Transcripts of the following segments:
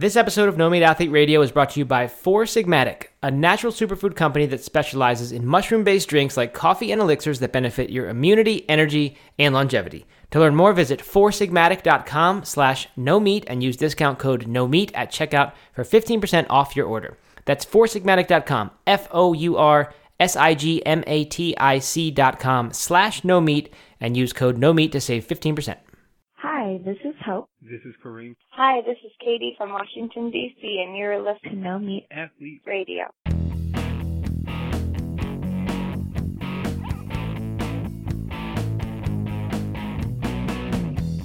This episode of No Meat Athlete Radio is brought to you by Four Sigmatic, a natural superfood company that specializes in mushroom based drinks like coffee and elixirs that benefit your immunity, energy, and longevity. To learn more, visit foursigmatic.com slash no meat and use discount code no meat at checkout for 15% off your order. That's foursigmatic.com, F O U R S I G M A T I C.com slash no meat and use code no meat to save 15%. Hi, this is Hope. This is Kareem. Hi, this is Katie from Washington, D.C., and you're listening to No Meat Athlete. Radio.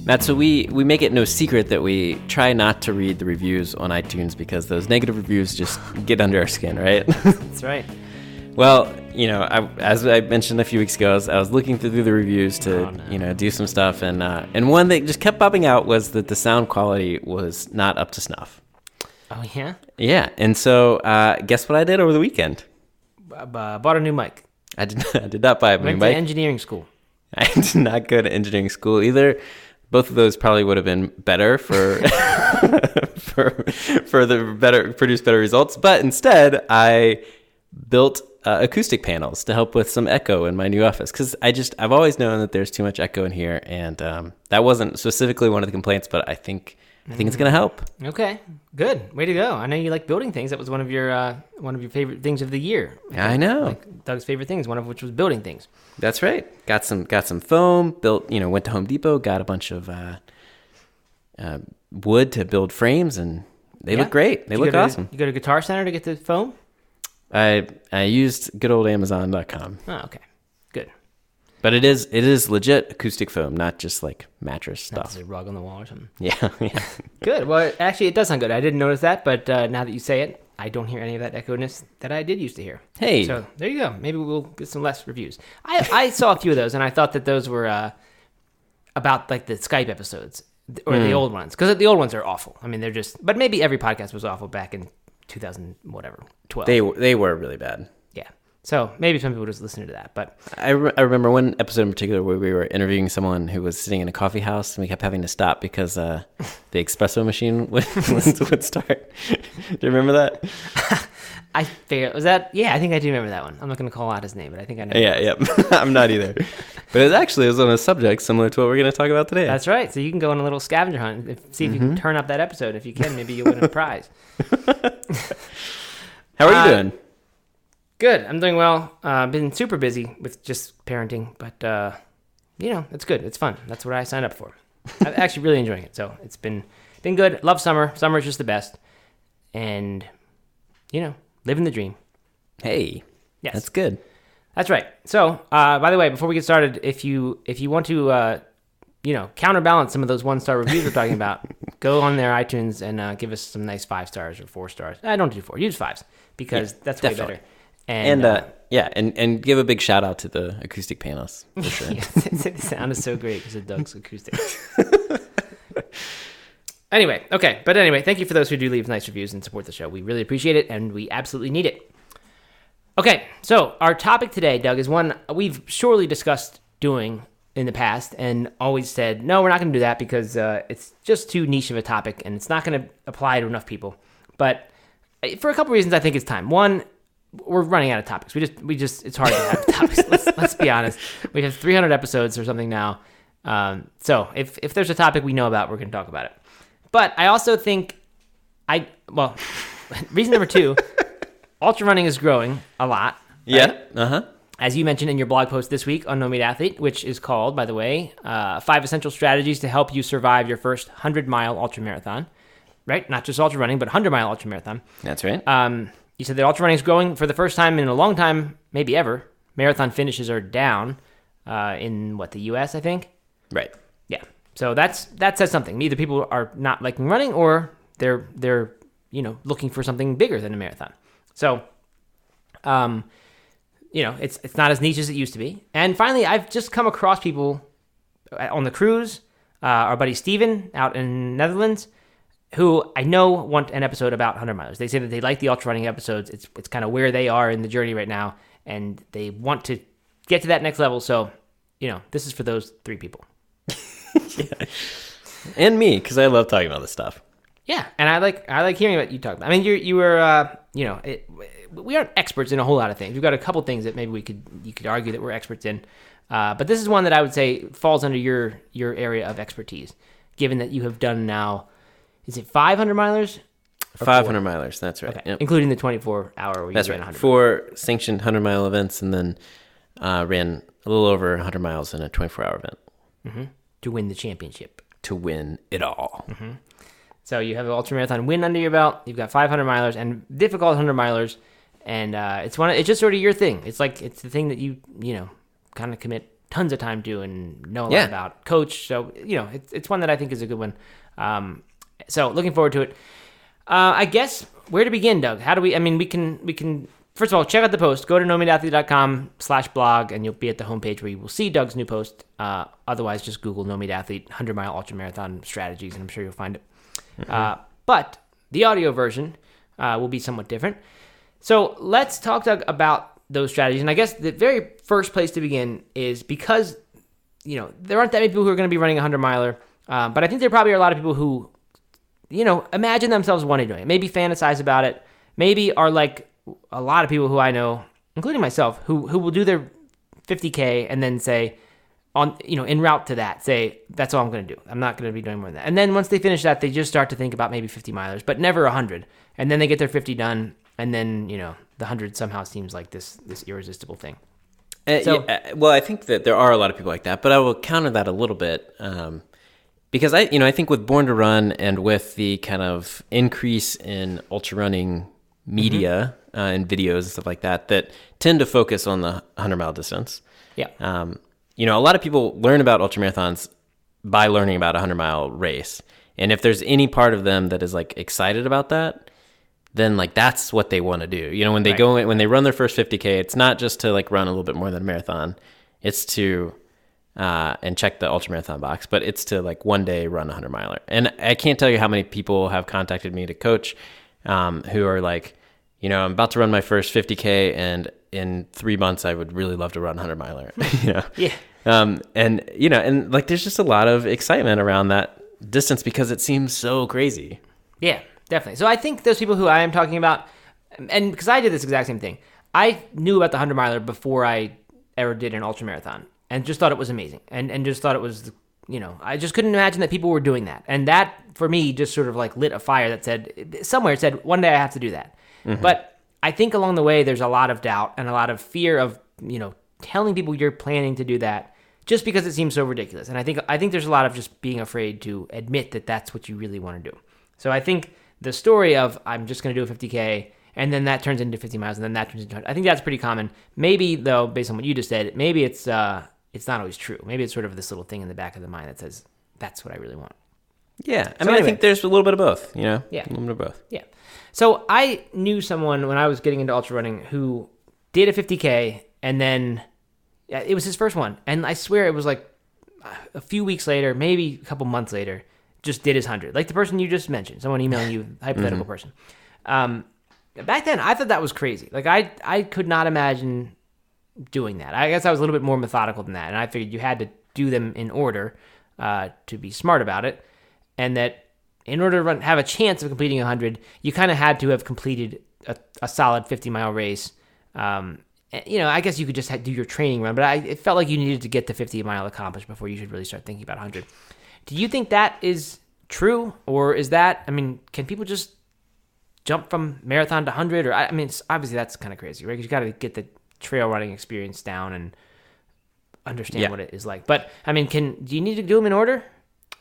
Matt, so we, we make it no secret that we try not to read the reviews on iTunes because those negative reviews just get under our skin, right? That's right. Well, you know, I, as I mentioned a few weeks ago, I was, I was looking through the reviews to, Oh, no. you know, do some stuff, and uh, and one that just kept popping out was that the sound quality was not up to snuff. Oh, yeah? Yeah, and so uh, guess what I did over the weekend? B- b- bought a new mic. I did I did not buy a new Went to mic. engineering school. I did not go to engineering school either. Both of those probably would have been better for for for the better produce better results. But instead, I built uh, acoustic panels to help with some echo in my new office because I just I've always known that there's too much echo in here, and um, that wasn't specifically one of the complaints. But I think I think it's gonna help. Okay, good. Way to go. I know you like building things. That was one of your uh, one of your favorite things of the year. I know. Like Doug's favorite things, one of which was building things. That's right. Got some got some foam. Built you know went to Home Depot. Got a bunch of uh, uh, wood to build frames, and they look great. They look to- awesome. You go to Guitar Center to get the foam? I I used good old Amazon.com, Oh, okay. Good. but it is it is legit acoustic foam, not just like mattress stuff. a rug on the wall or something. Yeah, yeah. Good. Well, actually, it does sound good. I didn't notice that, but uh, now that you say it, I don't hear any of that echo-ness that I did used to hear. Hey. So there you go. Maybe we'll get some less reviews. I, I saw a few of those, and I thought that those were uh, about like the Skype episodes or Hmm. the old ones, because the old ones are awful. I mean, they're just. But maybe every podcast was awful back in 2000 whatever 12. They they were really bad. yeah. So maybe some people just listening to that, but I, re- I remember one episode in particular where we were interviewing someone who was sitting in a coffee house and we kept having to stop because uh, the espresso machine would, would start. Do you remember that? I fail. Was that? Yeah, I think I do remember that one. I'm not going to call out his name, but I think I know. Yeah, yeah. I'm not either. But it actually was on a subject similar to what we're going to talk about today. That's right. So you can go on a little scavenger hunt, if, see if you Mm-hmm. can turn up that episode. If you can, maybe you'll win a prize. How are you Uh, doing? Good. I'm doing well. Uh, been super busy with just parenting, but uh, you know, it's good. It's fun. That's what I signed up for. I'm actually really enjoying it. So it's been been good. Love summer. Summer is just the best, and you know, living the dream. Hey, Yes, that's good. That's right. So, uh, by the way, before we get started, if you if you want to, uh, you know, counterbalance some of those one star reviews we're talking about, go on their iTunes and uh, give us some nice five stars or four stars. I don't do four. Use fives because Yeah, that's way definitely. better. And uh, yeah, and, and give a big shout out to the acoustic panels for sure. the sound is so great because of Doug's acoustic. Anyway, okay, but anyway, thank you for those who do leave nice reviews and support the show. We really appreciate it, and we absolutely need it. Okay, so our topic today, Doug, is one we've surely discussed doing in the past, and always said no, we're not going to do that because uh, it's just too niche of a topic, and it's not going to apply to enough people. But uh, for a couple of reasons, I think it's time. One, we're running out of topics. We just we just it's hard to have topics. Let's, let's be honest. We have 300 episodes or something now. Um, so if if there's a topic we know about, we're going to talk about it. But I also think I well, reason number two, ultra running is growing a lot. Yeah. Uh huh. As you mentioned in your blog post this week on No Meat Athlete, which is called, by the way, uh, Five Essential Strategies to Help You Survive Your First 100 Mile Ultra Marathon. Right? Not just ultra running, but 100 mile ultra marathon. That's right. Um, you said that ultra running is growing for the first time in a long time, maybe ever. Marathon finishes are down uh, in what the U.S. I think. right. So that's that says something. Either people are not liking running, or they're they're you know looking for something bigger than a marathon. So, um, you know, it's it's not as niche as it used to be. And finally, I've just come across people uh, on the cruise. Uh, our buddy Steven out in Netherlands, who I know want an episode about 100 milers. They say that they like the ultra running episodes. It's it's kind of where they are in the journey right now, and they want to get to that next level. So, you know, this is for those three people. And me, because I love talking about this stuff. Yeah, and I like I like hearing what you talk about. I mean, you you were uh, you know it, we aren't experts in a whole lot of things. We've got a couple things that maybe we could you could argue that we're experts in, uh, but this is one that I would say falls under your your area of expertise, given that you have done now, is it 500 milers? Or 500 milers. That's right. Okay, Yep. including the 24 hour where you That's ran right. 100. Four sanctioned 100 mile events, and then uh, ran a little over 100 miles in a 24 hour event to win the championship. to win it all. Mm-hmm. So you have an ultra marathon win under your belt. You've got 500 milers and difficult 100 milers, and uh, it's one. It's just sort of your thing. It's like it's the thing that you you know kind of commit tons of time to and know a lot about. Coach, so you know it's it's one that I think is a good one. Um, so looking forward to it. Uh, I guess where to begin, Doug? How do we? I mean, we can we can first of all check out the post. Go to nomeatathlete.com slash blog, and you'll be at the homepage where you will see Doug's new post. Uh, otherwise, just Google No Meat Athlete 100 mile ultra marathon strategies, and I'm sure you'll find it. Uh, but the audio version uh, will be somewhat different. So let's talk, Doug, about those strategies. And I guess the very first place to begin is because you know there aren't that many people who are going to be running a 100 miler, um, but I think there probably are a lot of people who you know, imagine themselves wanting to do it. Maybe fantasize about it. Maybe are like a lot of people who I know, including myself, who who will do their 50k and then say, on you know, en route to that, say that's all I'm going to do. I'm not going to be doing more than that. And then once they finish that, they just start to think about maybe 50 milers, but never 100. And then they get their 50 done, and then you know, the 100 somehow seems like this this irresistible thing. Uh, So- yeah, uh, well, I think that there are a lot of people like that, but I will counter that a little bit um, because I, you know, I think with Born to Run and with the kind of increase in ultra running media uh, and videos and stuff like that, that tend to focus on the 100 mile distance. Yeah. Um, you know, a lot of people learn about ultra marathons by learning about a 100 mile race, and if there's any part of them that is like excited about that, then like that's what they want to do. You know, when they Right. go in, when they run their first 50k, it's not just to like run a little bit more than a marathon. It's to uh, and check the ultra marathon box, but it's to like one day run a hundred miler. And I can't tell you how many people have contacted me to coach, um, who are like, you know, I'm about to run my first 50k, and in three months I would really love to run a hundred miler. you know, Yeah. um, and you know, and like there's just a lot of excitement around that distance because it seems so crazy. Yeah, definitely. So I think those people who I am talking about, and because I did this exact same thing, I knew about the hundred miler before I ever did an ultra marathon, and just thought it was amazing, and and just thought it was, you know, I just couldn't imagine that people were doing that, and that for me just sort of like lit a fire that said somewhere it said one day I have to do that, but I think along the way there's a lot of doubt and a lot of fear of you know telling people you're planning to do that just because it seems so ridiculous. And I think I think there's a lot of just being afraid to admit that that's what you really want to do. So I think the story of I'm just going to do a 50k and then that turns into 50 miles and then that turns into I think that's pretty common. Maybe though, based on what you just said, maybe it's uh it's not always true. Maybe it's sort of this little thing in the back of the mind that says that's what I really want. Yeah, I So mean, I think there's a little bit of both. You know, Yeah. a little bit of both. Yeah. So I knew someone when I was getting into ultra running who did a 50k and then it was his first one, and I swear it was like a few weeks later, maybe a couple months later, just did his hundred, like the person you just mentioned, someone emailing you, hypothetical person. Um, back then, I thought that was crazy. Like I, I could not imagine doing that. I guess I was a little bit more methodical than that, and I figured you had to do them in order uh, to be smart about it, and that in order to run, have a chance of completing 100, you kind of had to have completed a, a solid 50 mile race. Um, and, you know, I guess you could just do your training run, but I, it felt like you needed to get the 50 mile accomplished before you should really start thinking about 100. Do you think that is true, or is that? I mean, can people just jump from marathon to 100? Or I, I mean, obviously that's kind of crazy, right? Because you got to get the trail running experience down and understand Yeah. what it is like. But I mean, can do you need to do them in order?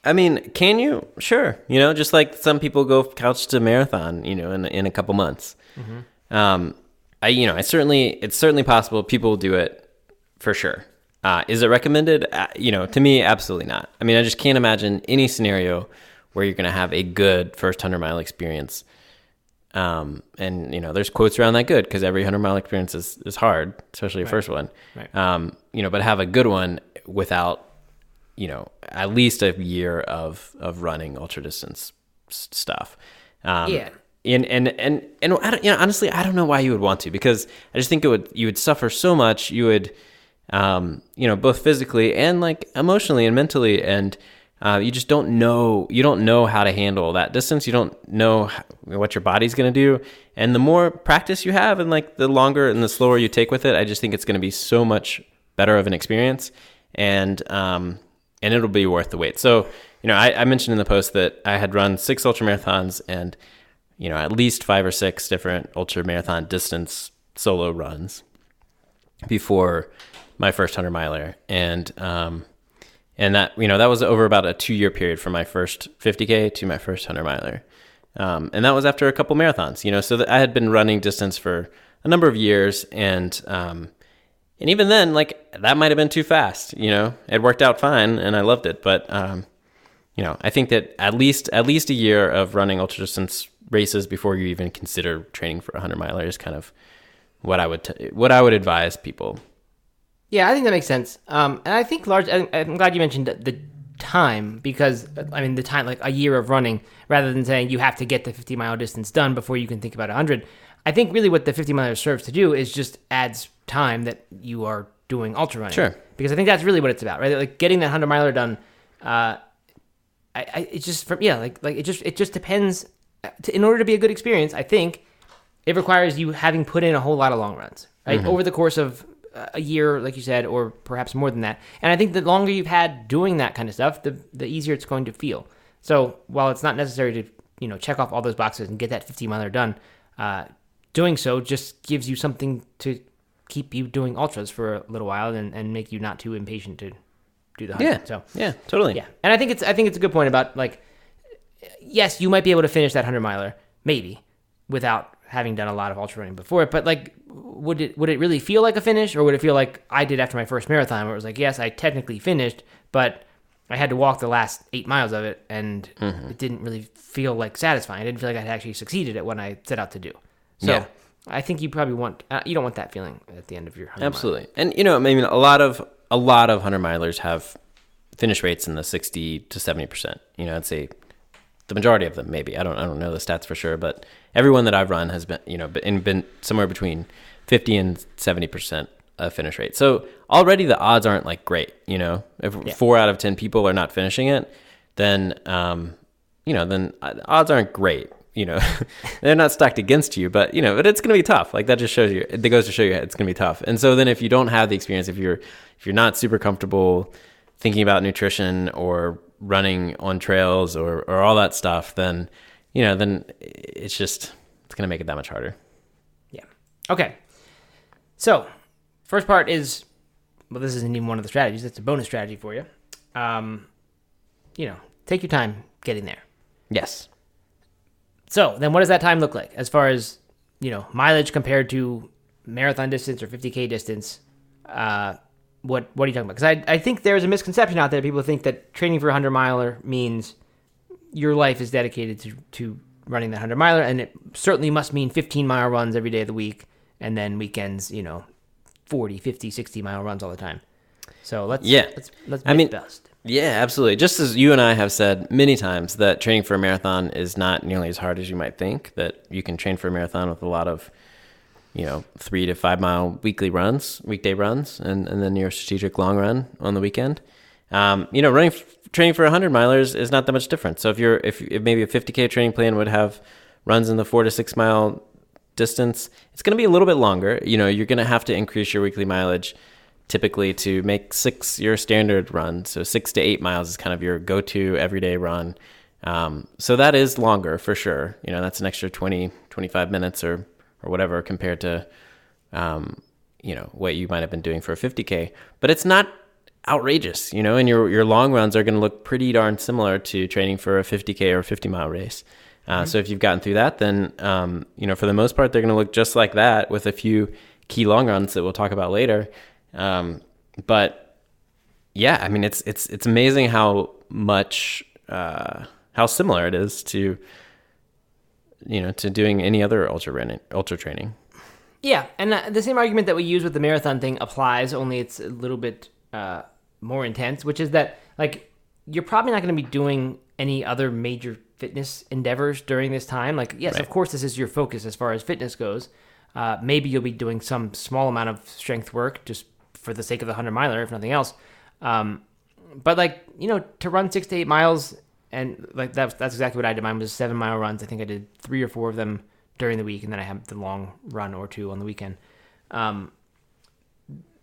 I mean, can you? Sure. You know, just like some people go couch to marathon, you know, in in a couple months. Um, I, you know, I certainly, it's certainly possible people will do it for sure. Uh, is it recommended? Uh, you know, to me, absolutely not. I mean, I just can't imagine any scenario where you're going to have a good first hundred mile experience. Um, and you know, there's quotes around that good because every hundred mile experience is, is hard, especially a first one. Right. Um, you know, but have a good one without you know, at least a year of of running ultra distance s- stuff. Um, Yeah. And and and and I don't, you know, honestly, I don't know why you would want to because I just think it would you would suffer so much. You would, um, you know, both physically and like emotionally and mentally, and uh, you just don't know you don't know how to handle that distance. You don't know what your body's going to do. And the more practice you have, and like the longer and the slower you take with it, I just think it's going to be so much better of an experience, and um, and it'll be worth the wait. So you know, I, I mentioned in the post that I had run six ultra marathons and you know at least five or six different ultra marathon distance solo runs before my first hundred miler, and um, and that you know that was over about a two year period from my first 50k to my first hundred miler, um, and that was after a couple marathons. You know, so I had been running distance for a number of years, and um, and even then, like that might have been too fast. You know, it worked out fine, and I loved it, but um, you know, I think that at least at least a year of running ultra distance races before you even consider training for a hundred miler is kind of what I would t- what I would advise people. Yeah, I think that makes sense. Um, and I think large. I'm glad you mentioned the- time because I mean the time like a year of running rather than saying you have to get the 50 mile distance done before you can think about 100. I think really what the 50 miler serves to do is just adds time that you are doing ultra running. Sure. Because I think that's really what it's about, right? Like getting that 100 miler done. Uh, I, I it's just from yeah like like it just it just depends. uh, To, in order to be a good experience, I think it requires you having put in a whole lot of long runs, right? Over the course of a year, like you said, or perhaps more than that. And I think the longer you've had doing that kind of stuff, the the easier it's going to feel. So while it's not necessary to you know check off all those boxes and get that 50 miler done, uh, doing so just gives you something to keep you doing ultras for a little while and, and make you not too impatient to do the 100. Yeah. So Yeah, totally. yeah, and I think it's I think it's a good point about like, yes, you might be able to finish that hundred miler maybe without having done a lot of ultra running before it, but like, would it would it really feel like a finish, or would it feel like I did after my first marathon, where it was like, yes, I technically finished, but I had to walk the last eight miles of it, and it didn't really feel like satisfying. I didn't feel like I had actually succeeded at what I set out to do. So. Yeah. I think you probably want uh, you don't want that feeling at the end of your 100 mile. Absolutely. And you know, I mean a lot of a lot of hundred milers have finish rates in the sixty to seventy percent. You know, I'd say the majority of them maybe. I don't I don't know the stats for sure, but everyone that I've run has been you know been, been somewhere between fifty and seventy percent of finish rate. So already the odds aren't like great. You know, if four out of ten people are not finishing it, then um, you know, then uh, odds aren't great. You know, they're not stacked against you, but you know, but it's going to be tough. Like that just shows you, it goes to show you it's going to be tough. And so then if you don't have the experience, if you're, if you're not super comfortable thinking about nutrition or running on trails or, or all that stuff, then, you know, then it's just, it's going to make it that much harder. Yeah. Okay. So, first part is well, this isn't even one of the strategies. It's a bonus strategy for you. Um, you know, take your time getting there. Yes. So, then what does that time look like as far as, you know, mileage compared to marathon distance or 50K distance? Uh, what, what are you talking about? Because I, I think there's a misconception out there. People think that training for a 100 miler means your life is dedicated to, to running that 100 miler, and it certainly must mean 15 mile runs every day of the week, and then weekends, you know, 40, 50, 60 mile runs all the time. So let's Yeah. let's let's I mean- best. Yeah, absolutely. Just as you and I have said many times that training for a marathon is not nearly as hard as you might think, that you can train for a marathon with a lot of, you know, three to five mile weekly runs, weekday runs, and, and then your strategic long run on the weekend. Um, you know, running, training for a hundred milers is not that much different. So if you're, if, if maybe a 50K training plan would have runs in the four to six mile distance, it's going to be a little bit longer. You know, you're going to have to increase your weekly mileage typically to make six your standard run. So six to eight miles is kind of your go-to everyday run. Um, so that is longer for sure. You know, that's an extra 20, 25 minutes or, or whatever compared to, um, you know, what you might have been doing for a 50K, but it's not outrageous, you know, and your, your long runs are going to look pretty darn similar to training for a 50K or 50 mile race. Uh, So if you've gotten through that, then, um, you know, for the most part, they're going to look just like that with a few key long runs that we'll talk about later. Um, but yeah, I mean, it's, it's, it's amazing how much, uh, how similar it is to, you know, to doing any other ultra running, ultra training. Yeah, and uh, the same argument that we use with the marathon thing applies, only it's a little bit uh, more intense, which is that like you're probably not going to be doing any other major fitness endeavors during this time. Like, yes, of course, this is your focus as far as fitness goes. Uh, maybe you'll be doing some small amount of strength work just for the sake of the hundred miler, if nothing else. Um, but like you know, to run six to eight miles, and like that's that's exactly what I did. Mine was seven mile runs. I think I did three or four of them during the week, and then I had the long run or two on the weekend. Um,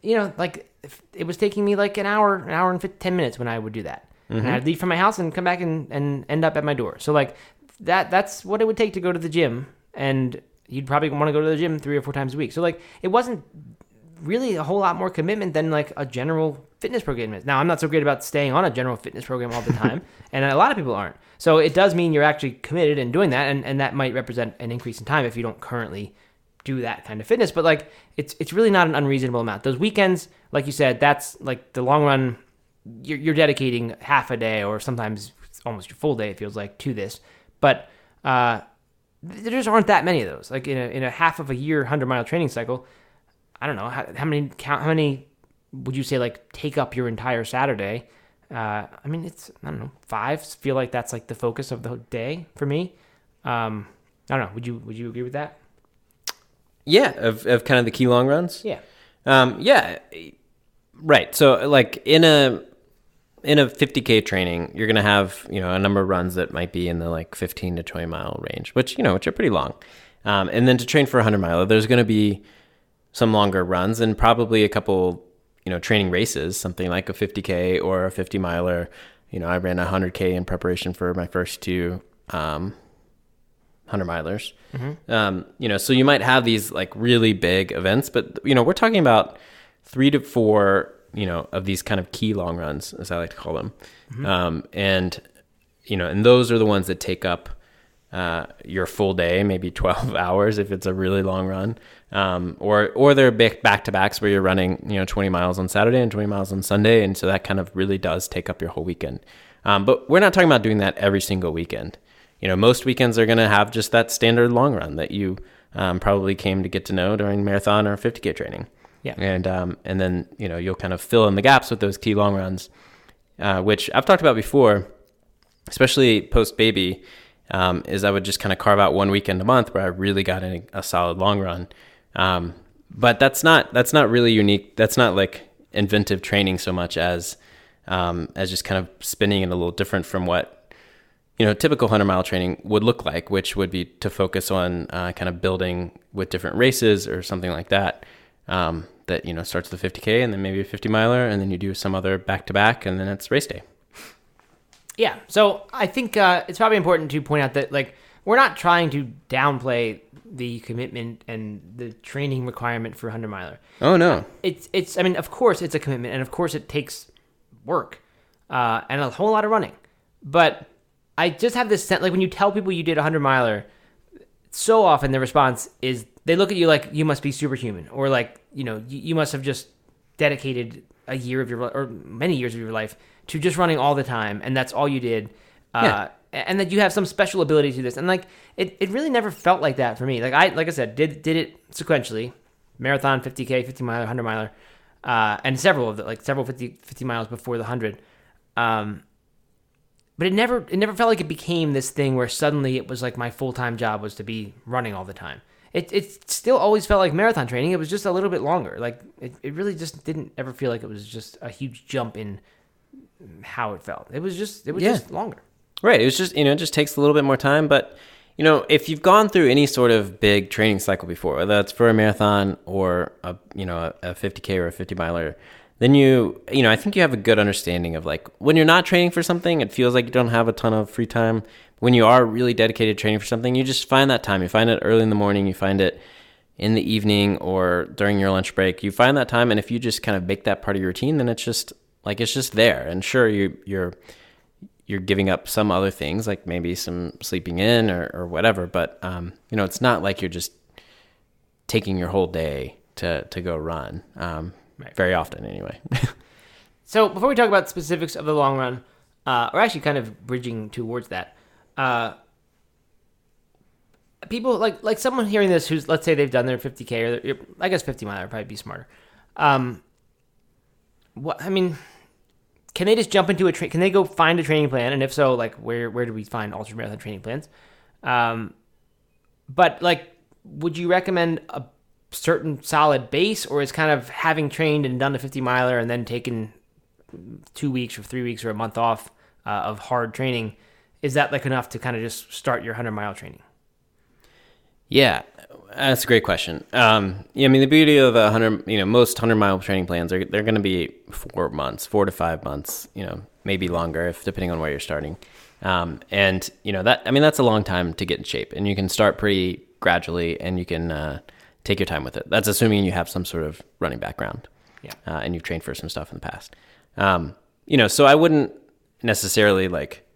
you know, like if- it was taking me like an hour, an hour and 50, 10 minutes when I would do that. And mm-hmm. I'd leave from my house and come back and, and end up at my door. So like that that's what it would take to go to the gym and you'd probably want to go to the gym three or four times a week. So like it wasn't really a whole lot more commitment than like a general fitness program is. Now I'm not so great about staying on a general fitness program all the time, and a lot of people aren't. So it does mean you're actually committed and doing that, and, and that might represent an increase in time if you don't currently do that kind of fitness. But like it's it's really not an unreasonable amount. Those weekends, like you said, that's like the long run. You're, you're dedicating half a day or sometimes almost your full day. It feels like to this, but uh, there just aren't that many of those. Like in a in a half of a year, hundred mile training cycle, I don't know how, how many count how many would you say like take up your entire Saturday? Uh, I mean, it's I don't know five. Feel like that's like the focus of the day for me. Um, I don't know. Would you would you agree with that? Yeah, of, of kind of the key long runs. Yeah. Um, yeah, right. So like in a in a 50k training, you're gonna have you know a number of runs that might be in the like 15 to 20 mile range, which you know which are pretty long. Um, and then to train for a 100 mile, there's gonna be some longer runs and probably a couple you know training races, something like a 50k or a 50 miler. You know, I ran a 100k in preparation for my first two um, 100 milers. Um, you know, so you might have these like really big events, but you know, we're talking about three to four, you know, of these kind of key long runs, as I like to call them. Um, and you know, and those are the ones that take up uh, your full day, maybe 12 hours if it's a really long run. Um, or or they're back to backs where you're running, you know, 20 miles on Saturday and 20 miles on Sunday, and so that kind of really does take up your whole weekend. Um, but we're not talking about doing that every single weekend. You know, most weekends are going to have just that standard long run that you um, probably came to get to know during marathon or 50k training. Yeah. And um, and then you know you'll kind of fill in the gaps with those key long runs, uh, which I've talked about before, especially post baby. Um, is I would just kind of carve out one weekend a month where I really got in a, a solid long run. Um, but that's not that's not really unique. That's not like inventive training so much as um, as just kind of spinning it a little different from what you know typical 100 mile training would look like, which would be to focus on uh, kind of building with different races or something like that. Um, that you know starts with the 50k and then maybe a 50 miler and then you do some other back to back and then it's race day. Yeah. So I think uh, it's probably important to point out that like we're not trying to downplay the commitment and the training requirement for 100 miler. Oh no, It's it's I mean of course it's a commitment and of course it takes work uh, and a whole lot of running. But I just have this sense like when you tell people you did a 100 miler, so often the response is they look at you like you must be superhuman or like you know you, you must have just dedicated a year of your or many years of your life to just running all the time and that's all you did. Uh, Yeah. and that you have some special ability to this. And like it, it really never felt like that for me. Like i like i said did did it sequentially marathon 50k 50 miler 100 miler uh, and several of the like several 50, 50 miles before the 100 um, but it never it never felt like it became this thing where suddenly it was like my full-time job was to be running all the time it, it still always felt like marathon training it was just a little bit longer like it, it really just didn't ever feel like it was just a huge jump in how it felt it was just it was Yeah. just longer Right. It was just, you know, it just takes a little bit more time. But, you know, if you've gone through any sort of big training cycle before, whether that's for a marathon or a, you know, a, a 50K or a 50 miler, then you, you know, I think you have a good understanding of like when you're not training for something, it feels like you don't have a ton of free time. When you are really dedicated training for something, you just find that time. You find it early in the morning, you find it in the evening or during your lunch break. You find that time. And if you just kind of make that part of your routine, then it's just like, it's just there. And sure, you, you're, you're giving up some other things like maybe some sleeping in or, or whatever but um, you know it's not like you're just taking your whole day to, to go run um, Right. very often anyway So before we talk about specifics of the long run, uh, or actually kind of bridging towards that, uh, people like like someone hearing this who's let's say they've done their 50k or their, I guess 50 mile would probably be smarter. Um, what I mean, can they just jump into a train? Can they go find a training plan? And if so, like where where do we find ultra marathon training plans? Um, but like, would you recommend a certain solid base, or is kind of having trained and done a 50 miler and then taken two weeks or three weeks or a month off uh, of hard training, is that like enough to kind of just start your 100 mile training? Yeah, that's a great question. Um, yeah, I mean the beauty of a hundred, you know, most hundred mile training plans are they're going to be four months, four to five months, you know, maybe longer if depending on where you're starting. Um, and you know that I mean that's a long time to get in shape, and you can start pretty gradually, and you can uh, take your time with it. That's assuming you have some sort of running background, Yeah. uh, and you've trained for some stuff in the past. Um, you know, so I wouldn't necessarily like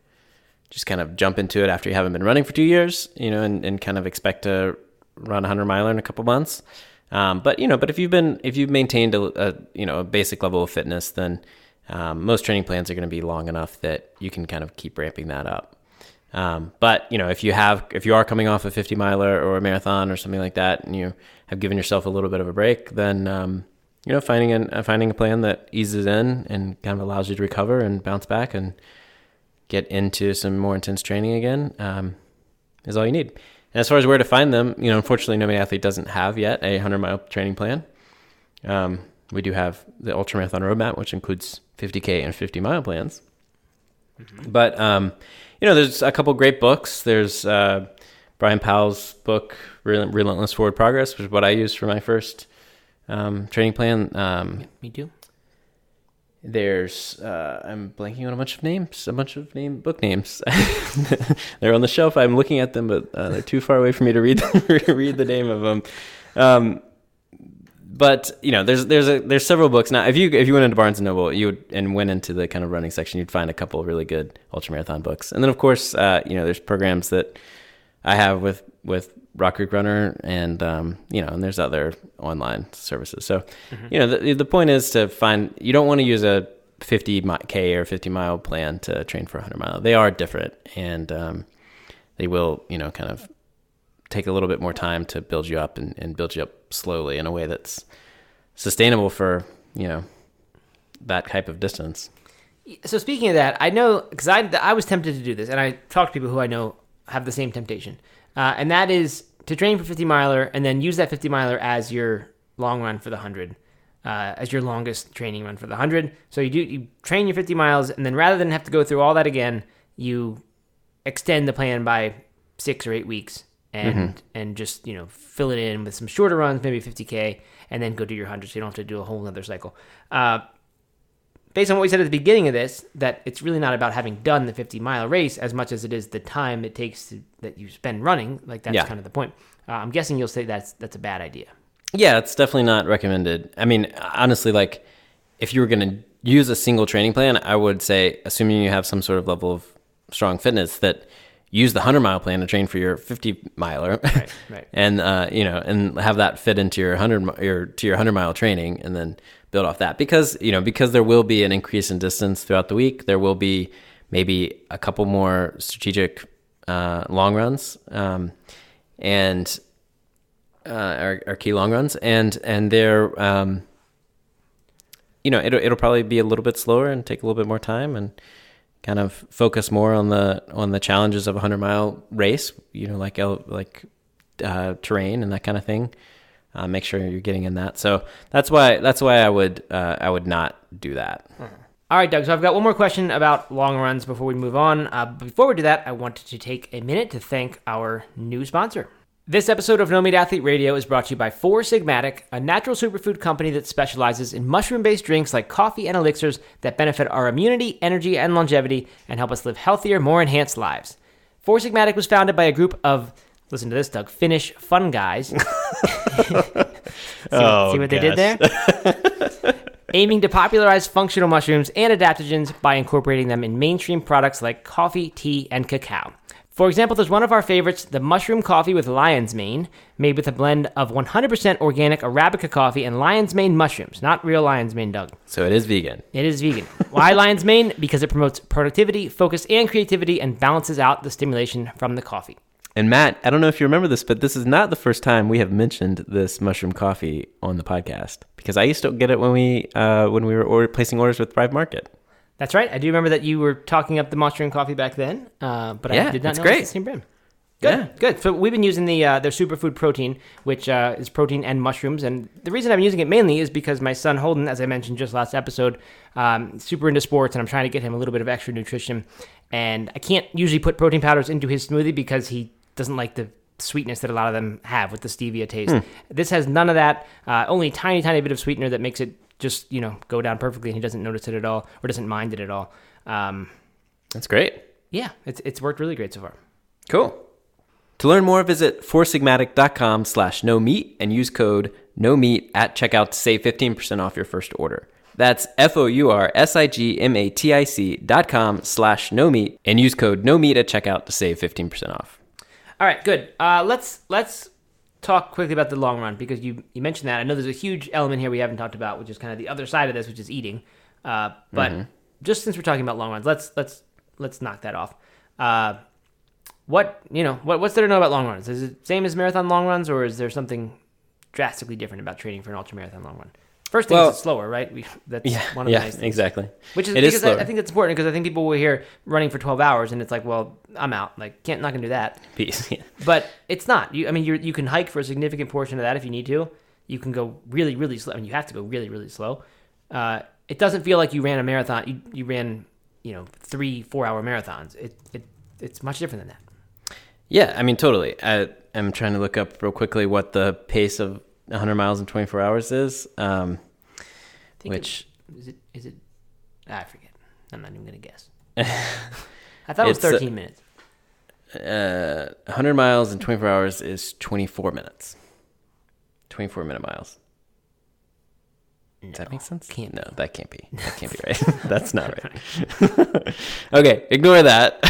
just kind of jump into it after you haven't been running for two years, you know, and, and kind of expect to run a hundred miler in a couple months. Um, but you know, but if you've been if you've maintained a, a you know a basic level of fitness, then um, most training plans are going to be long enough that you can kind of keep ramping that up. Um, but you know, if you have if you are coming off a 50 miler or a marathon or something like that, and you have given yourself a little bit of a break, then um, you know finding an, uh, finding a plan that eases in and kind of allows you to recover and bounce back and get into some more intense training again um, is all you need. And as far as where to find them, you know, unfortunately, No Athlete doesn't have yet a 100 mile training plan. Um, we do have the ultramarathon roadmap, which includes 50k and 50 mile plans. But um, you know, there's a couple great books. There's uh, Bryon Powell's book, Rel- Relentless Forward Progress, which is what I used for my first um, training plan. Um, Me too. there's uh, I'm blanking on a bunch of names, a bunch of name book names. they're on the shelf. I'm looking at them, but uh, they're too far away for me to read read the name of them. Um, but you know, there's there's a there's several books now. If you if you went into Barnes and Noble, you would and went into the kind of running section, you'd find a couple of really good ultramarathon books. And then of course, uh, you know, there's programs that I have with with Rock Creek Runner, and um, you know, and there's other online services. So, you know, the the point is to find. You don't want to use a 50k or 50 mile plan to train for 100 mile. They are different, and um, they will, you know, kind of take a little bit more time to build you up and, and build you up slowly in a way that's sustainable for you know that type of distance. So speaking of that, I know because I I was tempted to do this, and I talked to people who I know have the same temptation, uh, and that is to train for 50 miler and then use that 50 miler as your long run for the hundred, uh, as your longest training run for the hundred. So you do you train your 50 miles, and then rather than have to go through all that again, you extend the plan by six or eight weeks, and and just you know fill it in with some shorter runs, maybe 50k, and then go do your hundred. So you don't have to do a whole another cycle. Uh, based on what we said at the beginning of this, that it's really not about having done the 50 mile race as much as it is the time it takes to, that you spend running. Like that's Yeah. kind of the point. Uh, I'm guessing you'll say that's that's a bad idea. Yeah, it's definitely not recommended. I mean, honestly, like if you were going to use a single training plan, I would say, assuming you have some sort of level of strong fitness, that use the hundred mile plan to train for your fifty miler, Right, right. and uh, you know, and have that fit into your hundred your to your hundred mile training, and then build off that. Because you know, because there will be an increase in distance throughout the week. There will be maybe a couple more strategic uh, long runs, um, and uh, our, our key long runs, and and they're um, you know it'll it'll probably be a little bit slower and take a little bit more time and kind of focus more on the on the challenges of a hundred mile race. You know, like like uh, terrain and that kind of thing. Uh, make sure you're getting in that. So that's why that's why I would uh, I would not do that. All right, Doug. So I've got one more question about long runs before we move on. Uh, before we do that, I wanted to take a minute to thank our new sponsor. This episode of No Meat Athlete Radio is brought to you by Four Sigmatic, a natural superfood company that specializes in mushroom-based drinks like coffee and elixirs that benefit our immunity, energy, and longevity and help us live healthier, more enhanced lives. Four Sigmatic was founded by a group of listen to this, Doug, Finnish fun guys. see, Oh, see what they did there? aiming to popularize functional mushrooms and adaptogens by incorporating them in mainstream products like coffee, tea, and cacao. For example, there's one of our favorites, the mushroom coffee with lion's mane, made with a blend of 100% organic Arabica coffee and lion's mane mushrooms, not real lion's mane, Doug. So it is vegan. It is vegan. Why lion's mane? Because it promotes productivity, focus, and creativity and balances out the stimulation from the coffee. And Matt, I don't know if you remember this, but this is not the first time we have mentioned this mushroom coffee on the podcast because I used to get it when we uh, when we were order, placing orders with Thrive Market. That's right. I do remember that you were talking up the mushroom coffee back then, uh, but I did not know great. it's the same brand. Good, Yeah. good. So we've been using the uh, their superfood protein, which uh, is protein and mushrooms, and the reason I'm using it mainly is because my son Holden, as I mentioned just last episode, um, super into sports, and I'm trying to get him a little bit of extra nutrition, and I can't usually put protein powders into his smoothie because he doesn't like the sweetness that a lot of them have with the stevia taste. This has none of that. Uh, only a tiny, tiny bit of sweetener that makes it just you know go down perfectly, and he doesn't notice it at all or doesn't mind it at all. Um, That's great. yeah, it's it's worked really great so far. Cool. To learn more, visit foursigmatic.com slash no meat and use code no meat at checkout to save 15% off your first order. That's F O U R S I G M A T I C dot com slash no meat and use code no meat at checkout to save 15% off. All right, good. Uh, let's let's talk quickly about the long run because you you mentioned that. I know there's a huge element here we haven't talked about, which is kind of the other side of this, which is eating. Uh, but just since we're talking about long runs, let's let's let's knock that off. Uh, what you know, what what's there to know about long runs? Is it same as marathon long runs, or is there something drastically different about training for an ultra marathon long run? First thing Well- is it's slower, right? We, that's Yeah, one of yeah, the nice things. exactly. Which is It is because I, slower. I think that's important because I think people will hear running for 12 hours and it's like, well, I'm out. Like, can't not gonna do that. Peace. Yeah. But it's not. You, I mean, you you can hike for a significant portion of that if you need to. You can go really, really slow. I mean, you have to go really, really slow. Uh, it doesn't feel like you ran a marathon. You, you ran, you know, three, four hour marathons. It, it it's much different than that. Yeah, I mean, totally. I, I'm trying to look up real quickly what the pace of 100 miles in 24 hours is. Um, I think Which- it, is it is it? I forget. I'm not even gonna guess. I thought it was uh, 13 minutes. uh, 100 miles in 24 hours is 24 minutes. 24 minute miles. Does that make sense? can't no, that can't be. That can't be right. That's not right. okay, ignore that.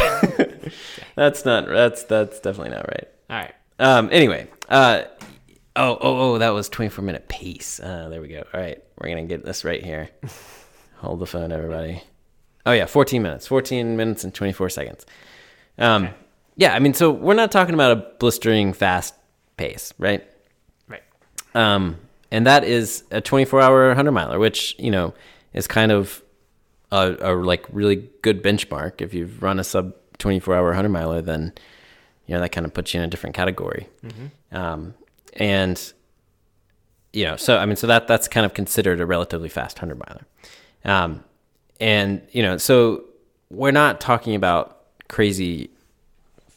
that's not. That's that's definitely not right. All right. Um. Anyway. Uh. Oh. Oh. Oh. That was 24 minute pace. Uh. There we go. All right. We're gonna get this right here. Hold the phone, everybody. Oh yeah, 14 minutes. 14 minutes and 24 seconds. Um. Yeah. I mean, so we're not talking about a blistering fast pace, right? Right. Um, and that is a 24 hour 100 miler, which, you know, is kind of a, a like really good benchmark. If you've run a sub 24 hour 100 miler, then, you know, that kind of puts you in a different category. Um, and, you know, so, I mean, so that, that's kind of considered a relatively fast 100 miler. Um, and, you know, so we're not talking about crazy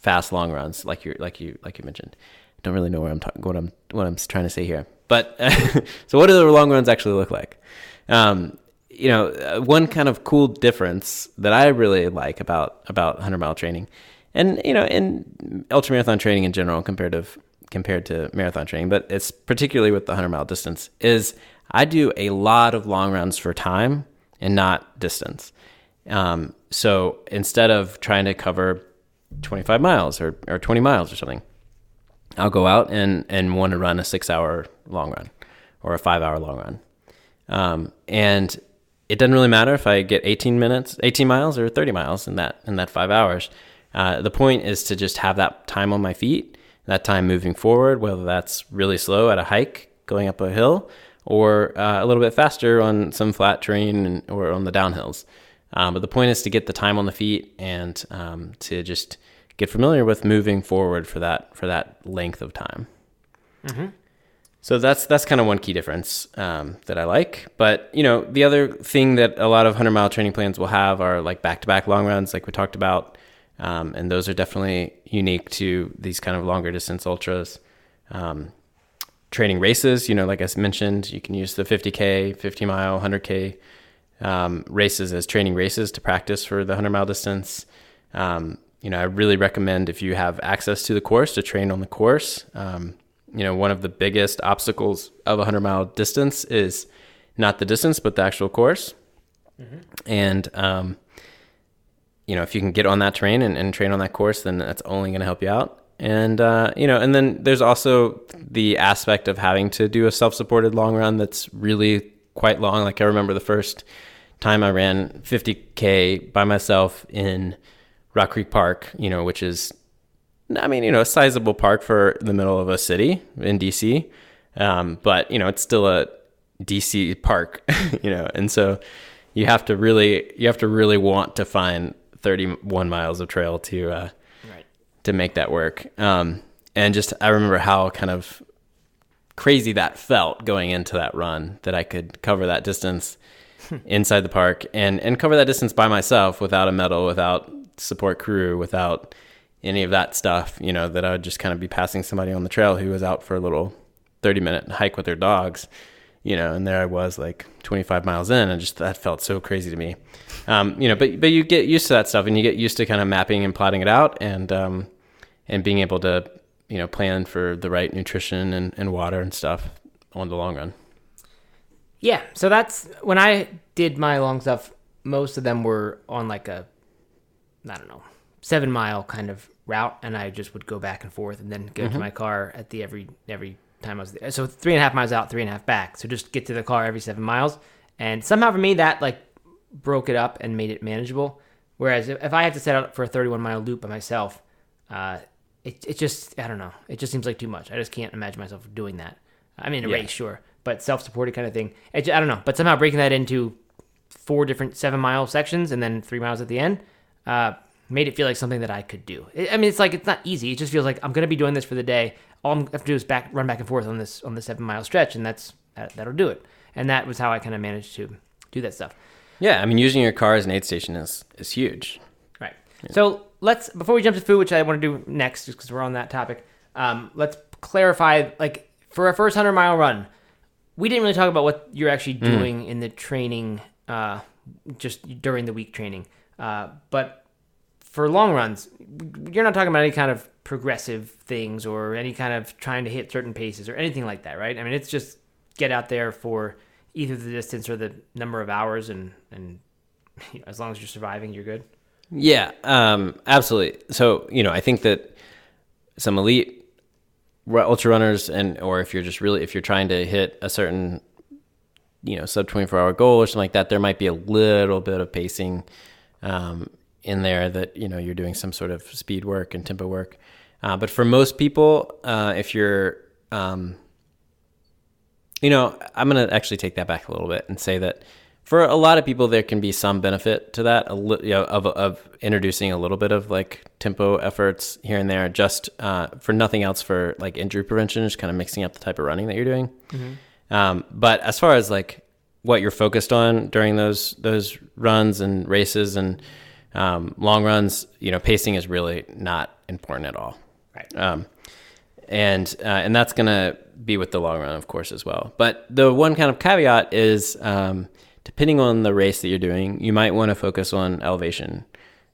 fast long runs like you like you like you mentioned. I don't really know where I'm talking what I'm what I'm trying to say here. But so what do the long runs actually look like? Um, you know, uh, one kind of cool difference that I really like about about 100 mile training, and you know, in ultra marathon training in general, compared to compared to marathon training, but it's particularly with the 100 mile distance, is I do a lot of long runs for time and not distance. Um, so instead of trying to cover 25 miles or, or 20 miles or something, I'll go out and, and want to run a six hour long run or a five hour long run. Um, and it doesn't really matter if I get 18 minutes, 18 miles or 30 miles in that, in that five hours. Uh, the point is to just have that time on my feet, that time moving forward, whether that's really slow at a hike going up a hill or uh, a little bit faster on some flat terrain and, or on the downhills. Um, but the point is to get the time on the feet and um, to just get familiar with moving forward for that for that length of time. So that's that's kind of one key difference um, that I like. But you know, the other thing that a lot of hundred mile training plans will have are like back to back long runs, like we talked about, um, and those are definitely unique to these kind of longer distance ultras. Um, training races, you know, like I mentioned, you can use the 50k, 50 mile, 100k um, races as training races to practice for the 100 mile distance. Um, you know, I really recommend if you have access to the course to train on the course. Um, you know, one of the biggest obstacles of a 100 mile distance is not the distance, but the actual course. And, um, you know, if you can get on that terrain and, and train on that course, then that's only going to help you out. And, uh, you know, and then there's also the aspect of having to do a self supported long run that's really quite long. Like I remember the first time I ran 50K by myself in Rock Creek Park, you know, which is, I mean, you know, a sizable park for the middle of a city in DC. Um, but, you know, it's still a DC park, you know, and so you have to really, you have to really want to find 31 miles of trail to, uh, Right. to make that work. Um, and just I remember how kind of crazy that felt going into that run that I could cover that distance inside the park and and cover that distance by myself without a medal, without support crew, without any of that stuff. You know that I would just kind of be passing somebody on the trail who was out for a little thirty minute hike with their dogs. You know, and there I was like 25 miles in, and just that felt so crazy to me. Um, you know, but but you get used to that stuff, and you get used to kind of mapping and plotting it out, and um, and being able to you know plan for the right nutrition and, and water and stuff on the long run. Yeah, so that's when I did my long stuff. Most of them were on like a, I don't know, seven mile kind of route, and I just would go back and forth, and then go to my car at the every every time I was there. So three and a half miles out, three and a half back. So just get to the car every seven miles, and somehow for me that like broke it up and made it manageable. Whereas if, if I had to set out for a 31 mile loop by myself, uh, it it just I don't know, it just seems like too much. I just can't imagine myself doing that. I mean, a Yeah. race, sure, but self-supported kind of thing. It, I don't know, but somehow breaking that into four different seven mile sections and then three miles at the end uh, made it feel like something that I could do. I I mean, it's like it's not easy. It just feels like I'm gonna be doing this for the day. All I have to do is back run back and forth on this on the seven mile stretch, and that's that, that'll do it. And that was how I kind of managed to do that stuff. Yeah, I mean, using your car as an aid station is is huge. Right. So let's before we jump to food, which I want to do next, just because we're on that topic. Um, let's clarify, like for a first hundred mile run, we didn't really talk about what you're actually doing in the training, uh, just during the week training. Uh, but for long runs, you're not talking about any kind of progressive things or any kind of trying to hit certain paces or anything like that, right? I mean, it's just get out there for either the distance or the number of hours, and and as long as you're surviving, you're good. Yeah, um, absolutely. So you know, I think that some elite ultra runners, and or if you're just really if you're trying to hit a certain you know sub 24 hour goal or something like that, there might be a little bit of pacing um, in there that you know you're doing some sort of speed work and tempo work. Uh, but for most people, uh, if you're um, you know, I'm going to actually take that back a little bit and say that for a lot of people, there can be some benefit to that, a li- you know, of, of introducing a little bit of like tempo efforts here and there, just uh, for nothing else for like injury prevention, just kind of mixing up the type of running that you're doing. Um, but as far as like what you're focused on during those those runs and races and um, long runs, you know, pacing is really not important at all. Right. Um, and uh, and that's gonna be with the long run, of course, as well. But the one kind of caveat is, um, depending on the race that you're doing, you might want to focus on elevation.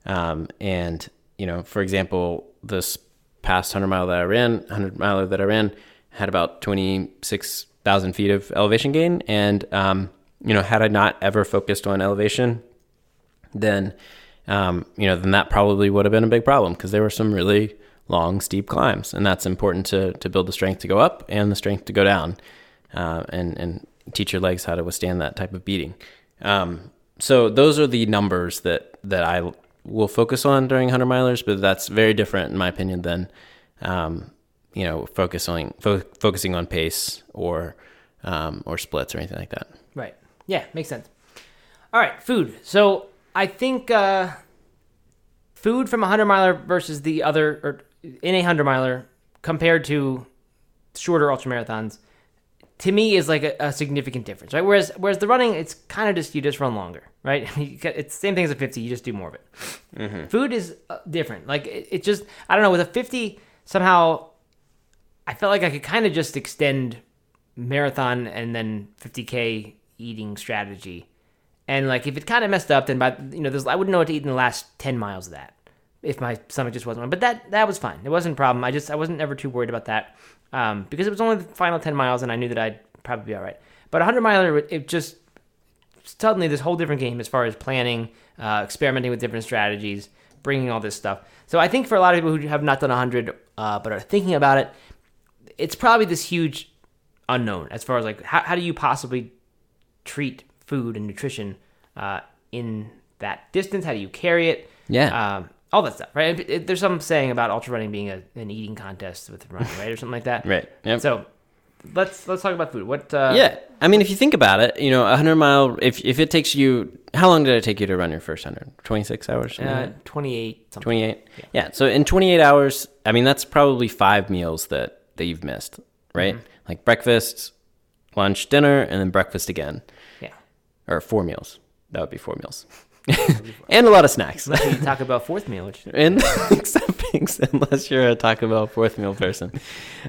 Um, and you know, for example, this past hundred mile that I ran, hundred miler that I ran, had about twenty six thousand feet of elevation gain. And um, you know, had I not ever focused on elevation, then um, you know, then that probably would have been a big problem because there were some really long, steep climbs, and that's important to to build the strength to go up and the strength to go down, uh, and and teach your legs how to withstand that type of beating. Um, so those are the numbers that that I will focus on during hundred milers, but that's very different in my opinion than um, you know focusing fo- focusing on pace or um, or splits or anything like that. Right. Yeah, makes sense. All right, food. So I think uh, food from a hundred miler versus the other, or in a hundred miler compared to shorter ultra marathons, to me is like a, a significant difference, right? Whereas whereas the running, it's kind of just you just run longer, right? It's the same thing as a fifty, you just do more of it. Food is uh, different. Like it, it just, I don't know, with a fifty somehow, I felt like I could kind of just extend marathon and then 50k eating strategy and like if it kind of messed up then by you know i wouldn't know what to eat in the last 10 miles of that if my stomach just wasn't but that that was fine. It wasn't a problem. I just i wasn't ever too worried about that um, because it was only the final 10 miles and i knew that i'd probably be all right but a 100 miler it just suddenly this whole different game as far as planning uh, experimenting with different strategies bringing all this stuff. So i think for a lot of people who have not done 100 uh, but are thinking about it it's probably this huge unknown as far as like how, how do you possibly treat food and nutrition uh, in that distance how do you carry it Yeah. um, all that stuff right It- there's some saying about ultra running being a, an eating contest with running right or something like that Right. Yep. so let's let's talk about food. What? Uh, yeah, I mean, if you think about it, you know, a hundred mile. If if it takes you, how long did it take you to run your first hundred? Twenty six hours. Uh. Twenty eight. 28 yeah. so in 28 hours i mean that's probably five meals that that you've missed right Mm-hmm. like breakfast lunch dinner and then breakfast again Yeah. Or four meals. That would be four meals. And a lot of snacks. Unless you talk about fourth meal, which and except unless you're a taco bell fourth meal person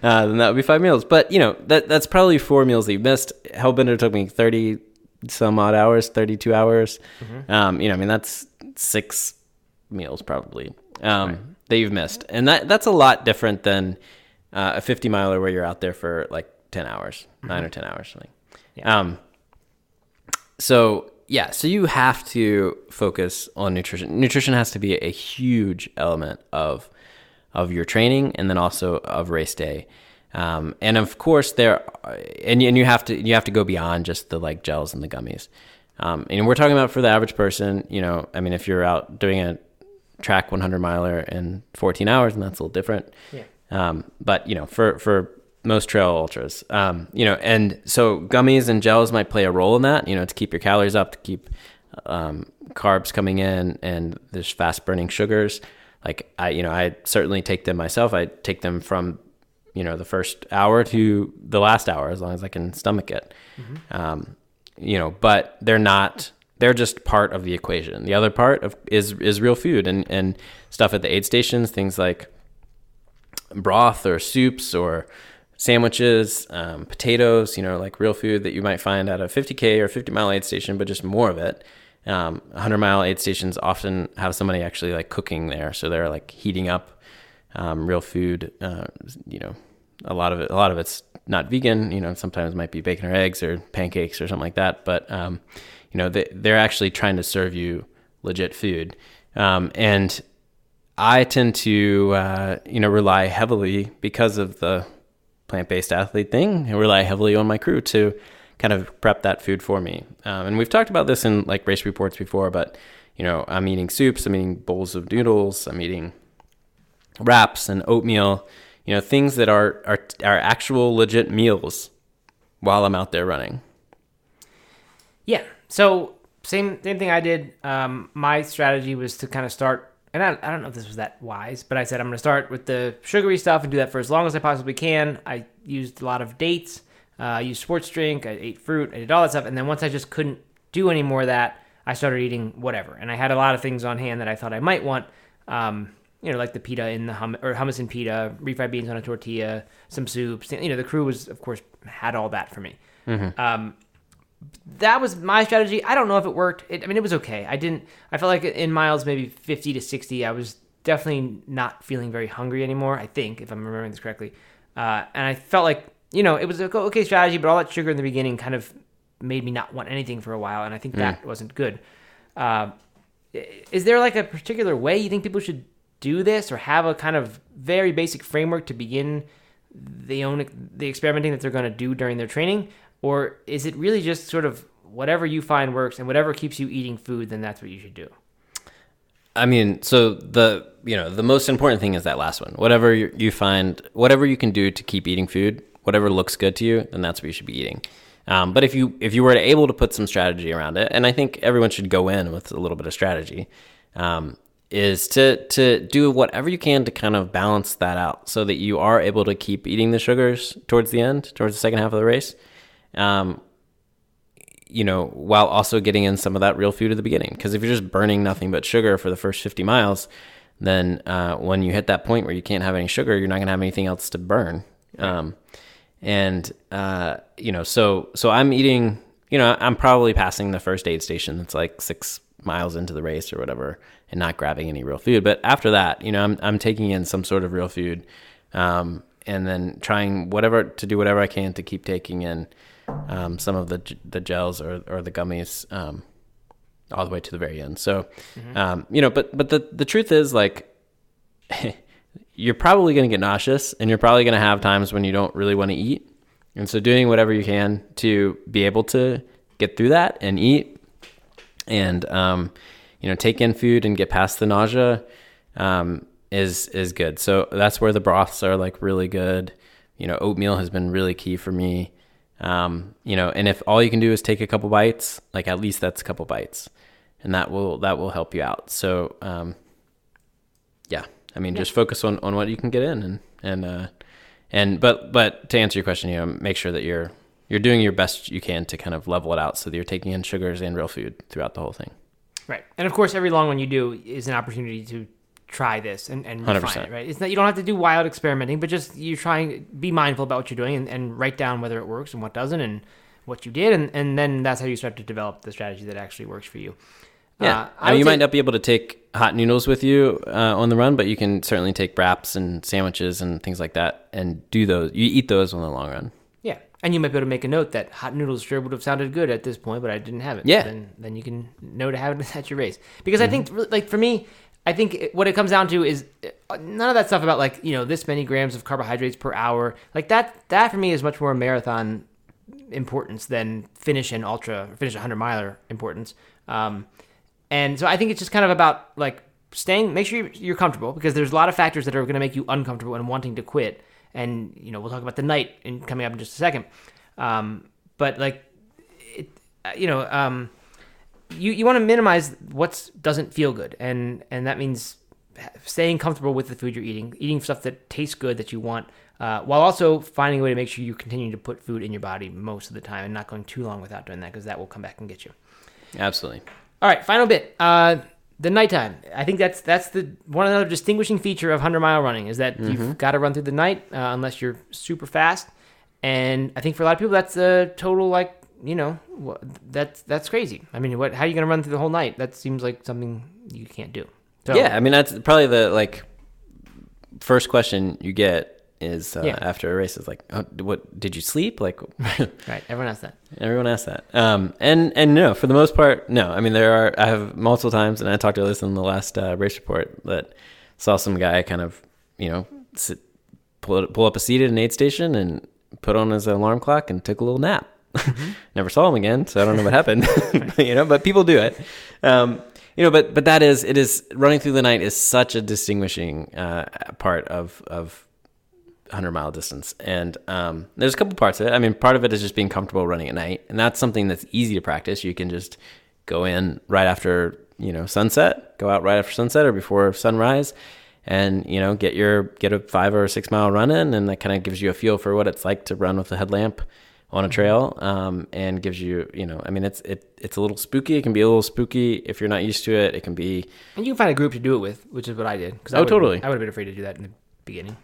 uh, then that would be five meals. But you know that that's probably four meals that you missed. Hellbender took me 30 some odd hours 32 hours. Um, you know i mean that's six meals probably um, that you've missed. And that that's a lot different than uh, a 50 miler where you're out there for like 10 hours 9 or 10 hours something. Yeah. um, so yeah, so you have to focus on nutrition. Nutrition has to be a huge element of of your training, and then also of race day. Um, and of course, there and and you have to you have to go beyond just the like gels and the gummies. Um, and we're talking about for the average person. You know, I mean, if you're out doing a track 100 miler in 14 hours, and that's a little different. Yeah. Um, but you know, for for most trail ultras, um, you know, and so gummies and gels might play a role in that. You know, to keep your calories up, to keep um, carbs coming in, and there's fast burning sugars. Like I, you know, I certainly take them myself. I take them from you know the first hour to the last hour, as long as I can stomach it. Um, you know, but they're not. They're just part of the equation. The other part of is is real food and and stuff at the aid stations. Things like broth or soups or sandwiches, um, potatoes, you know, like real food that you might find at a 50K or 50 mile aid station, but just more of it. Um, 100 mile aid stations often have somebody actually like cooking there. So they're like heating up um, real food. Uh, you know, a lot of it, a lot of it's not vegan, you know, sometimes might be bacon or eggs or pancakes or something like that. But, um, you know, they, they're actually trying to serve you legit food. Um, and I tend to, uh, you know, rely heavily because of the plant-based athlete thing. I rely heavily on my crew to kind of prep that food for me. Um, and we've talked about this in like race reports before, but you know, I'm eating soups, I'm eating bowls of noodles, I'm eating wraps and oatmeal, you know, things that are are are actual legit meals while I'm out there running. Yeah. So same same thing I did. Um, my strategy was to kind of start, and I, I don't know if this was that wise, but I said I'm going to start with the sugary stuff and do that for as long as I possibly can. I used a lot of dates. Uh, I used sports drink. I ate fruit. I did all that stuff, and then once I just couldn't do any more of that, I started eating whatever. And I had a lot of things on hand that I thought I might want. Um, you know, like the pita in the hum or hummus and pita, refried beans on a tortilla, some soups. You know, the crew was, of course, had all that for me. Um, that was my strategy. I don't know if it worked. It, I mean, it was okay. I didn't. I felt like in miles maybe fifty to sixty, I was definitely not feeling very hungry anymore. I think, if I'm remembering this correctly, uh, and I felt like you know it was a okay strategy, but all that sugar in the beginning kind of made me not want anything for a while, and I think that wasn't good. Uh, is there like a particular way you think people should do this, or have a kind of very basic framework to begin the own the experimenting that they're going to do during their training, or is it really just sort of whatever you find works and whatever keeps you eating food, then that's what you should do? I mean, so the you know the most important thing is that last one. Whatever you, find, whatever you can do to keep eating food, whatever looks good to you, then that's what you should be eating. Um, but if you if you were able to put some strategy around it, and I think everyone should go in with a little bit of strategy, um, is to to do whatever you can to kind of balance that out so that you are able to keep eating the sugars towards the end, towards the second half of the race. Um, you know, while also getting in some of that real food at the beginning. Because if you're just burning nothing but sugar for the first 50 miles, then uh, when you hit that point where you can't have any sugar, you're not going to have anything else to burn. Um, and uh, you know, so so I'm eating. You know, I'm probably passing the first aid station that's like six miles into the race or whatever, and not grabbing any real food. But after that, you know, I'm I'm taking in some sort of real food, um, and then trying whatever to do whatever I can to keep taking in um, some of the the gels or or the gummies um, all the way to the very end. So, um, you know, but but the the truth is like. you're probably going to get nauseous and you're probably going to have times when you don't really want to eat. And so doing whatever you can to be able to get through that and eat and um, you know take in food and get past the nausea um, is is good. So that's where the broths are like really good you know, oatmeal has been really key for me. Um, you know, and if all you can do is take a couple bites, like at least that's a couple bites, and that will that will help you out. So, um, yeah, I mean, just focus on on what you can get in, and and uh, and but but to answer your question, you know, make sure that you're you're doing your best you can to kind of level it out so that you're taking in sugars and real food throughout the whole thing. Right. And of course, every long one you do is an opportunity to try this and, and refine 100%. it, right? It's not, you don't have to do wild experimenting, but just you try and be mindful about what you're doing and, and write down whether it works and what doesn't and what you did. And, and then that's how you start to develop the strategy that actually works for you. Yeah, Uh, you say- might not be able to take hot noodles with you uh, on the run, but you can certainly take wraps and sandwiches and things like that, and do those. You eat those on the long run. Yeah. And you might be able to make a note that hot noodles sure would have sounded good at this point, but I didn't have it. Yeah. Then, then you can know to have it at your race. Because I think, like, for me, I think what it comes down to is uh, none of that stuff about, like, you know, this many grams of carbohydrates per hour. Like, that, that for me is much more marathon importance than finish an ultra, finish a 100 miler importance. Um, and so I think it's just kind of about, like, staying, make sure you're, you're comfortable because there's a lot of factors that are going to make you uncomfortable and wanting to quit. And, you know, we'll talk about the night in coming up in just a second. Um, but like, it, uh, you know, um, you, you want to minimize what doesn't feel good. And, and that means staying comfortable with the food you're eating, eating stuff that tastes good that you want, uh, while also finding a way to make sure you continue to put food in your body most of the time and not going too long without doing that because that will come back and get you. Absolutely. All right, final bit. Uh, the nighttime. I think that's that's the one another distinguishing feature of hundred mile running is that you've got to run through the night uh, unless you're super fast. And I think for a lot of people that's a total like you know that's that's crazy. I mean, what how are you gonna run through the whole night? That seems like something you can't do. So, Yeah, I mean that's probably the like first question you get is uh, Yeah. after a race is like, oh, what did you sleep? Like right. Everyone has that. everyone asks that. Um, and and no, for the most part, no. I mean there are I have multiple times, and I talked about this in the last uh, race report that saw some guy kind of you know sit, pull pull up a seat at an aid station and put on his alarm clock and took a little nap. Never saw him again, so I don't know what happened. you know, but people do it. Um, you know, but but that is it is running through the night is such a distinguishing uh, part of of 100 mile distance. And um, there's a couple parts of it. I mean, part of it is just being comfortable running at night, and that's something that's easy to practice. You can just go in right after you know sunset, go out right after sunset or before sunrise, and you know get your get a five or six mile run in, and that kind of gives you a feel for what it's like to run with a headlamp on a trail, um, and gives you you know I mean it's it it's a little spooky. It can be a little spooky if you're not used to it. It can be And you can find a group to do it with, which is what I did. Cause I Oh, would've- totally. I would have been afraid to do that in the beginning.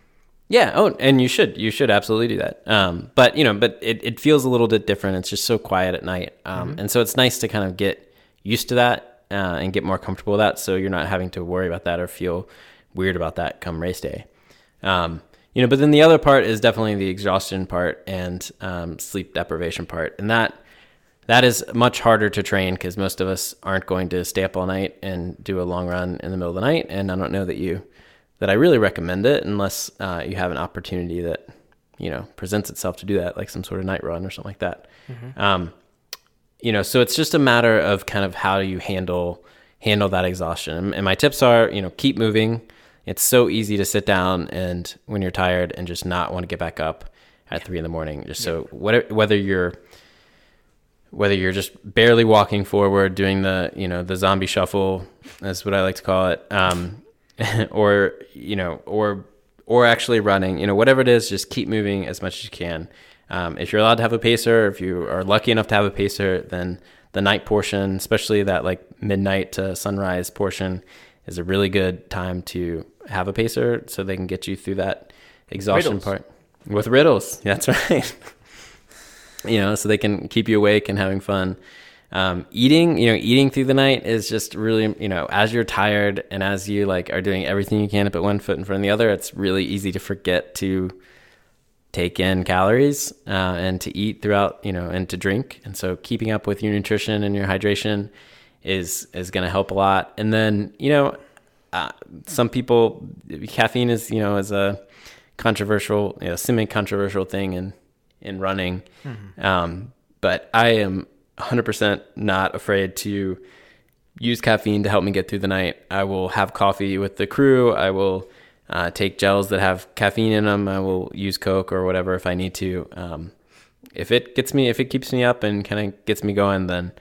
Yeah. Oh, and you should you should absolutely do that. Um, but you know, but it, it feels a little bit different. It's just so quiet at night, um, and so it's nice to kind of get used to that uh, and get more comfortable with that. So you're not having to worry about that or feel weird about that come race day. Um, you know, but then the other part is definitely the exhaustion part and um, sleep deprivation part, and that that is much harder to train because most of us aren't going to stay up all night and do a long run in the middle of the night. And I don't know that you that I really recommend it unless uh, you have an opportunity that you know presents itself to do that, like some sort of night run or something like that. Um, you know, so it's just a matter of kind of how you handle handle that exhaustion. And my tips are, you know, keep moving. It's so easy to sit down and when you're tired and just not want to get back up at three in the morning. Just so whatever, whether you're whether you're just barely walking forward, doing the you know the zombie shuffle, that's what I like to call it, um, or you know, or or actually running, you know, whatever it is, just keep moving as much as you can. Um, if you're allowed to have a pacer, if you are lucky enough to have a pacer, then the night portion, especially that like midnight to sunrise portion, is a really good time to have a pacer so they can get you through that exhaustion Riddles. part with riddles. That's right. you know, so they can keep you awake and having fun. Um, eating, you know, eating through the night is just really, you know, as you're tired and as you like are doing everything you can to put one foot in front of the other, it's really easy to forget to take in calories uh, and to eat throughout, you know, and to drink. And so keeping up with your nutrition and your hydration is is going to help a lot. And then, you know, uh, some people caffeine is, you know, is a controversial, you know, semi-controversial thing in in running. Um, but I am 100% not afraid to use caffeine to help me get through the night. I will have coffee with the crew. I will uh, take gels that have caffeine in them. I will use Coke or whatever if I need to. Um, if it gets me, if it keeps me up and kind of gets me going, then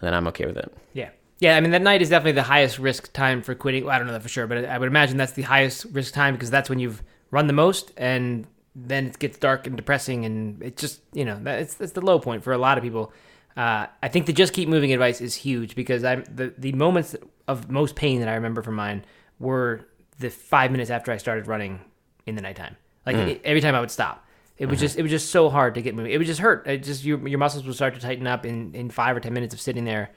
then I'm okay with it. Yeah. Yeah, I mean that night is definitely the highest risk time for quitting. Well, I don't know that for sure, but I would imagine that's the highest risk time because that's when you've run the most, and then it gets dark and depressing, and it's just you know that's that's the low point for a lot of people. Uh, I think the just keep moving advice is huge because I'm the the moments of most pain that I remember from mine were the five minutes after I started running in the nighttime. Like it- every time I would stop, it was just it was just so hard to get moving. It would just hurt. It just your your muscles would start to tighten up in in five or ten minutes of sitting there.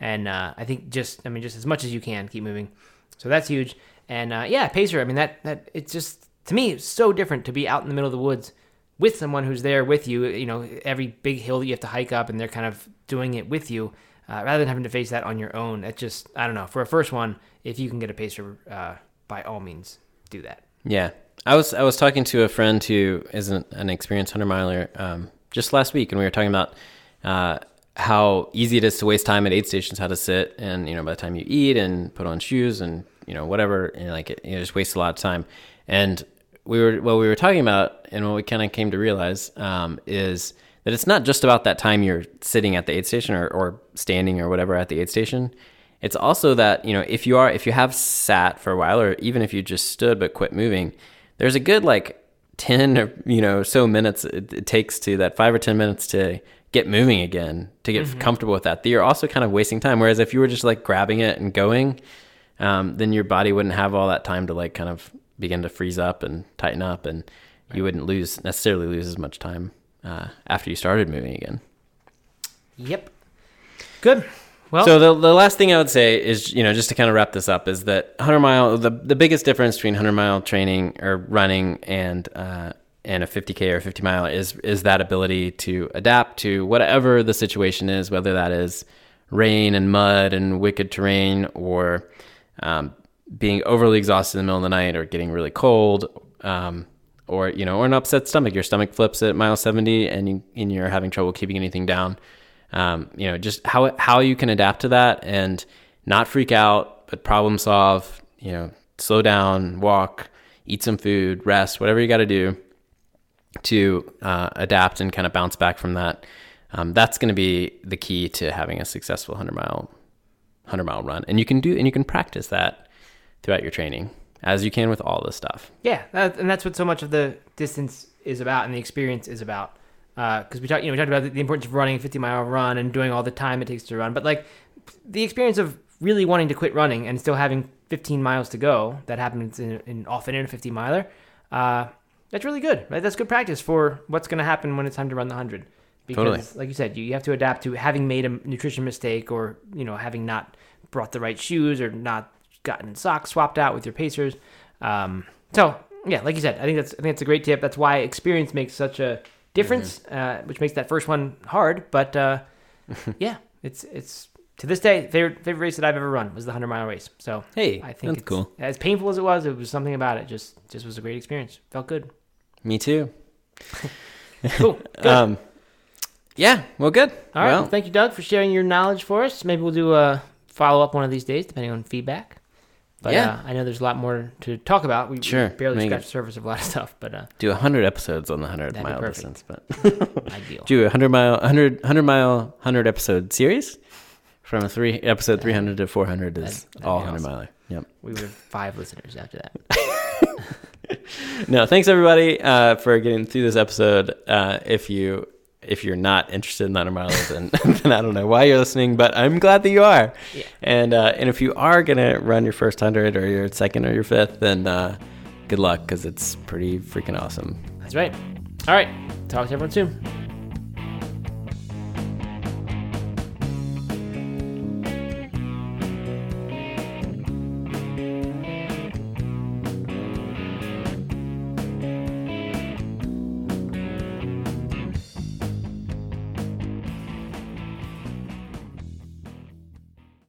And uh, I think just I mean just as much as you can keep moving. So that's huge. And uh, yeah, pacer. I mean that that it's just to me it's so different to be out in the middle of the woods with someone who's there with you. You know every big hill that you have to hike up, and they're kind of doing it with you. Uh, rather than having to face that on your own, it just I don't know. For a first one, if you can get a pacer, uh, by all means, do that. Yeah, I was I was talking to a friend who isn't an experienced hundred miler um, just last week, and we were talking about uh, how easy it is to waste time at aid stations, how to sit, and you know by the time you eat and put on shoes and you know whatever, and like it, you know, just waste a lot of time. And we were what we were talking about, and what we kind of came to realize um, is that it's not just about that time you're sitting at the aid station or, or standing or whatever at the aid station. It's also that you know if you are if you have sat for a while or even if you just stood but quit moving, there's a good like ten or you know so minutes it, it takes to that five or ten minutes to get moving again to get comfortable with that. That you're also kind of wasting time. Whereas if you were just like grabbing it and going, um, then your body wouldn't have all that time to like kind of begin to freeze up and tighten up, and you wouldn't lose necessarily lose as much time uh, after you started moving again. Yep. Good. Well, So the, the last thing I would say is, you know, just to kind of wrap this up, is that 100 mile the, the biggest difference between 100 mile training or running and uh, and a 50k or 50 mile is is that ability to adapt to whatever the situation is, whether that is rain and mud and wicked terrain or um, being overly exhausted in the middle of the night or getting really cold. Um, or you know, or an upset stomach. Your stomach flips at mile seventy, and you and you're having trouble keeping anything down um, you know, just how how you can adapt to that and not freak out, but problem solve. You know, slow down, walk, eat some food, rest, whatever you got to do to uh, adapt and kind of bounce back from that. Um, that's going to be the key to having a successful hundred mile hundred mile run, and you can do and you can practice that throughout your training as you can with all this stuff. Yeah, and that's what so much of the distance is about, and the experience is about. Because we talked, you know, we talked about the, the importance of running a 50 mile run and doing all the time it takes to run, but like the experience of really wanting to quit running and still having 15 miles to go that happens in, in often in a 50 miler, uh, that's really good, right? That's good practice for what's going to happen when it's time to run the 100. Because, Totally. like you said, you, you have to adapt to having made a nutrition mistake or, you know, having not brought the right shoes or not gotten socks swapped out with your pacers. Um, so, yeah, like you said, I think that's I think that's a great tip. That's why experience makes such a difference, Mm-hmm. uh, which makes that first one hard. But uh, yeah, it's it's to this day favorite favorite race that I've ever run was the hundred mile race. So Hey, I think that's it's, cool. As painful as it was, it was something about it. Just just was a great experience. Felt good. Me too. Cool. Um, yeah. Well, good. All right. Well, Well, thank you, Doug, for sharing your knowledge for us. Maybe we'll do a follow up one of these days, depending on feedback. But Yeah. uh, I know there's a lot more to talk about. We, Sure. barely Make scratched the surface of a lot of stuff, but uh, do 100 episodes on the 100 That'd be mile perfect. distance, but ideal. do a 100 mile 100 100 mile 100 episode series from a three episode 300 to 400 is That'd- that'd all 100 awesome. miler. Yep. We were five listeners after that. No, thanks everybody uh, for getting through this episode. Uh, if you if you're not interested in 100 miles, then, then I don't know why you're listening, but I'm glad that you are. Yeah. And uh, and if you are gonna run your first hundred or your second or your fifth, then uh, good luck because it's pretty freaking awesome. That's right. All right. Talk to everyone soon.